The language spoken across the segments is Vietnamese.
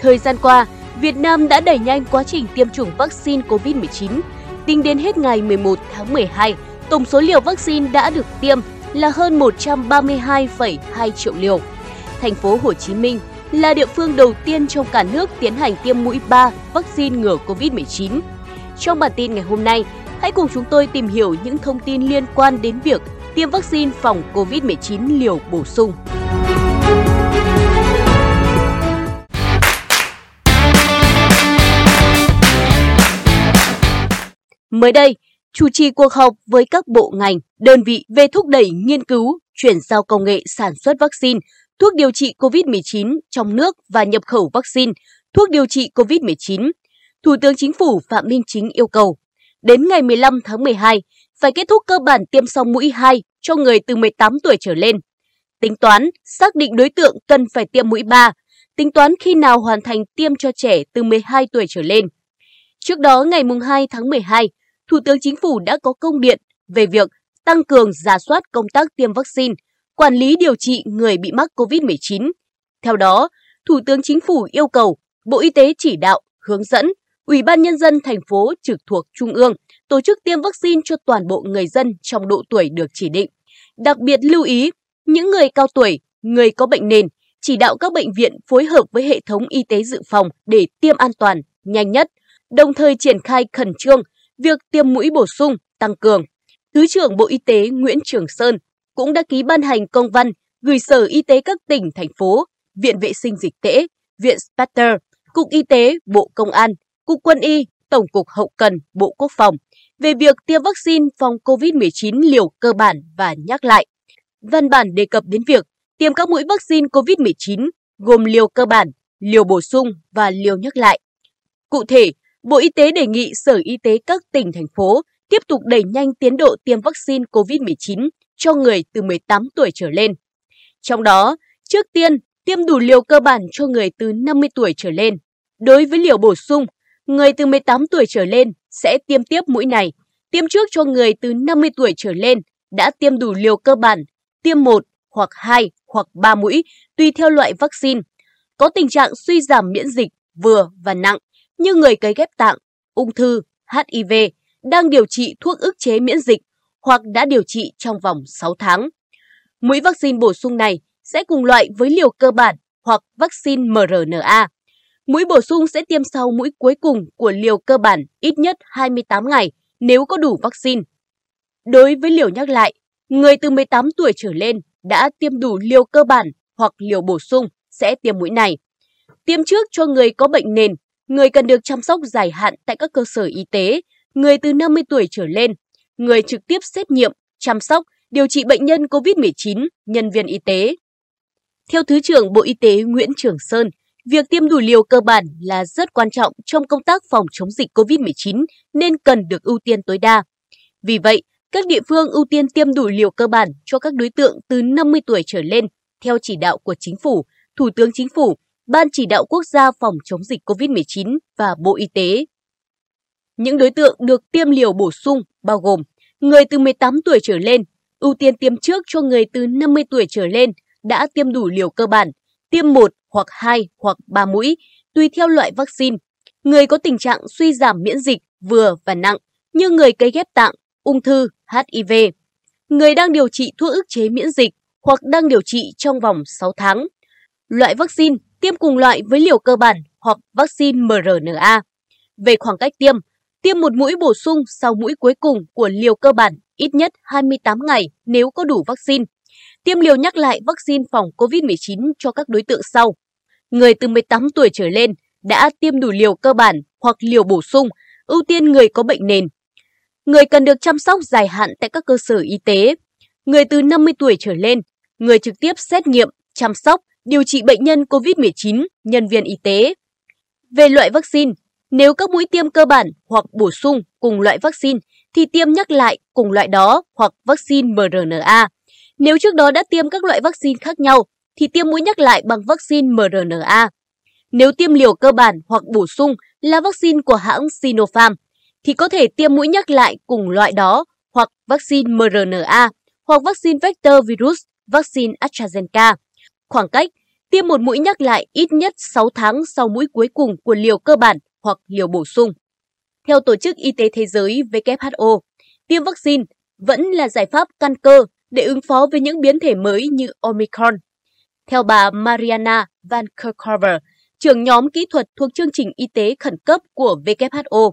Thời gian qua, Việt Nam đã đẩy nhanh quá trình tiêm chủng vaccine COVID-19. Tính đến hết ngày 11 tháng 12, tổng số liều vaccine đã được tiêm là hơn 132,2 triệu liều. Thành phố Hồ Chí Minh là địa phương đầu tiên trong cả nước tiến hành tiêm mũi 3 vaccine ngừa COVID-19. Trong bản tin ngày hôm nay, hãy cùng chúng tôi tìm hiểu những thông tin liên quan đến việc tiêm vaccine phòng COVID-19 liều bổ sung. Mới đây, chủ trì cuộc họp với các bộ ngành, đơn vị về thúc đẩy nghiên cứu, chuyển giao công nghệ sản xuất vaccine, thuốc điều trị COVID-19 trong nước và nhập khẩu vaccine, thuốc điều trị COVID-19. Thủ tướng Chính phủ Phạm Minh Chính yêu cầu, đến ngày 15 tháng 12, phải kết thúc cơ bản tiêm xong mũi 2 cho người từ 18 tuổi trở lên. Tính toán, xác định đối tượng cần phải tiêm mũi 3, tính toán khi nào hoàn thành tiêm cho trẻ từ 12 tuổi trở lên. Trước đó, ngày 2 tháng 12, Thủ tướng Chính phủ đã có công điện về việc tăng cường giả soát công tác tiêm vaccine, quản lý điều trị người bị mắc COVID-19. Theo đó, Thủ tướng Chính phủ yêu cầu Bộ Y tế chỉ đạo, hướng dẫn Ủy ban Nhân dân thành phố trực thuộc Trung ương tổ chức tiêm vaccine cho toàn bộ người dân trong độ tuổi được chỉ định. Đặc biệt lưu ý, những người cao tuổi, người có bệnh nền, chỉ đạo các bệnh viện phối hợp với hệ thống y tế dự phòng để tiêm an toàn, nhanh nhất, đồng thời triển khai khẩn trương việc tiêm mũi bổ sung, tăng cường. Thứ trưởng Bộ Y tế Nguyễn Trường Sơn cũng đã ký ban hành công văn gửi Sở Y tế các tỉnh, thành phố, Viện Vệ sinh Dịch tễ, Viện spatter Cục Y tế, Bộ Công an, Cục Quân y, Tổng cục Hậu cần, Bộ Quốc phòng về việc tiêm vaccine phòng COVID-19 liều cơ bản và nhắc lại. Văn bản đề cập đến việc tiêm các mũi vaccine COVID-19 gồm liều cơ bản, liều bổ sung và liều nhắc lại. Cụ thể, Bộ Y tế đề nghị Sở Y tế các tỉnh, thành phố tiếp tục đẩy nhanh tiến độ tiêm vaccine COVID-19 cho người từ 18 tuổi trở lên. Trong đó, trước tiên, tiêm đủ liều cơ bản cho người từ 50 tuổi trở lên. Đối với liều bổ sung, người từ 18 tuổi trở lên sẽ tiêm tiếp mũi này, tiêm trước cho người từ 50 tuổi trở lên đã tiêm đủ liều cơ bản, tiêm 1 hoặc 2 hoặc 3 mũi tùy theo loại vaccine, có tình trạng suy giảm miễn dịch vừa và nặng như người cấy ghép tạng, ung thư, HIV, đang điều trị thuốc ức chế miễn dịch hoặc đã điều trị trong vòng 6 tháng. Mũi vaccine bổ sung này sẽ cùng loại với liều cơ bản hoặc vaccine mRNA. Mũi bổ sung sẽ tiêm sau mũi cuối cùng của liều cơ bản ít nhất 28 ngày nếu có đủ vaccine. Đối với liều nhắc lại, người từ 18 tuổi trở lên đã tiêm đủ liều cơ bản hoặc liều bổ sung sẽ tiêm mũi này. Tiêm trước cho người có bệnh nền người cần được chăm sóc dài hạn tại các cơ sở y tế, người từ 50 tuổi trở lên, người trực tiếp xét nghiệm, chăm sóc, điều trị bệnh nhân COVID-19, nhân viên y tế. Theo Thứ trưởng Bộ Y tế Nguyễn Trường Sơn, việc tiêm đủ liều cơ bản là rất quan trọng trong công tác phòng chống dịch COVID-19 nên cần được ưu tiên tối đa. Vì vậy, các địa phương ưu tiên tiêm đủ liều cơ bản cho các đối tượng từ 50 tuổi trở lên theo chỉ đạo của Chính phủ, Thủ tướng Chính phủ Ban chỉ đạo quốc gia phòng chống dịch COVID-19 và Bộ Y tế. Những đối tượng được tiêm liều bổ sung bao gồm người từ 18 tuổi trở lên, ưu tiên tiêm trước cho người từ 50 tuổi trở lên đã tiêm đủ liều cơ bản, tiêm 1 hoặc 2 hoặc 3 mũi, tùy theo loại vaccine. Người có tình trạng suy giảm miễn dịch vừa và nặng như người cấy ghép tạng, ung thư, HIV. Người đang điều trị thuốc ức chế miễn dịch hoặc đang điều trị trong vòng 6 tháng. Loại vaccine tiêm cùng loại với liều cơ bản hoặc vaccine mRNA. Về khoảng cách tiêm, tiêm một mũi bổ sung sau mũi cuối cùng của liều cơ bản ít nhất 28 ngày nếu có đủ vaccine. Tiêm liều nhắc lại vaccine phòng COVID-19 cho các đối tượng sau. Người từ 18 tuổi trở lên đã tiêm đủ liều cơ bản hoặc liều bổ sung, ưu tiên người có bệnh nền. Người cần được chăm sóc dài hạn tại các cơ sở y tế. Người từ 50 tuổi trở lên, người trực tiếp xét nghiệm, chăm sóc, điều trị bệnh nhân COVID-19, nhân viên y tế. Về loại vaccine, nếu các mũi tiêm cơ bản hoặc bổ sung cùng loại vaccine thì tiêm nhắc lại cùng loại đó hoặc vaccine mRNA. Nếu trước đó đã tiêm các loại vaccine khác nhau thì tiêm mũi nhắc lại bằng vaccine mRNA. Nếu tiêm liều cơ bản hoặc bổ sung là vaccine của hãng Sinopharm thì có thể tiêm mũi nhắc lại cùng loại đó hoặc vaccine mRNA hoặc vaccine vector virus, vaccine AstraZeneca. Khoảng cách tiêm một mũi nhắc lại ít nhất 6 tháng sau mũi cuối cùng của liều cơ bản hoặc liều bổ sung. Theo Tổ chức Y tế Thế giới WHO, tiêm vaccine vẫn là giải pháp căn cơ để ứng phó với những biến thể mới như Omicron. Theo bà Mariana Van Kerkhove, trưởng nhóm kỹ thuật thuộc chương trình y tế khẩn cấp của WHO,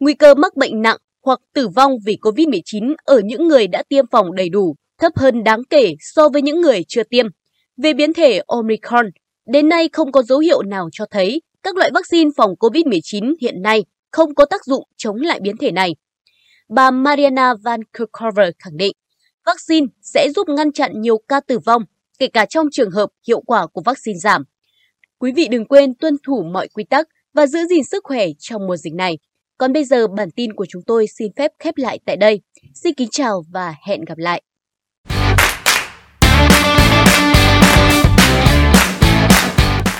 nguy cơ mắc bệnh nặng hoặc tử vong vì COVID-19 ở những người đã tiêm phòng đầy đủ thấp hơn đáng kể so với những người chưa tiêm. Về biến thể Omicron, đến nay không có dấu hiệu nào cho thấy các loại vaccine phòng COVID-19 hiện nay không có tác dụng chống lại biến thể này. Bà Mariana Van Kerkhove khẳng định, vaccine sẽ giúp ngăn chặn nhiều ca tử vong, kể cả trong trường hợp hiệu quả của vaccine giảm. Quý vị đừng quên tuân thủ mọi quy tắc và giữ gìn sức khỏe trong mùa dịch này. Còn bây giờ bản tin của chúng tôi xin phép khép lại tại đây. Xin kính chào và hẹn gặp lại.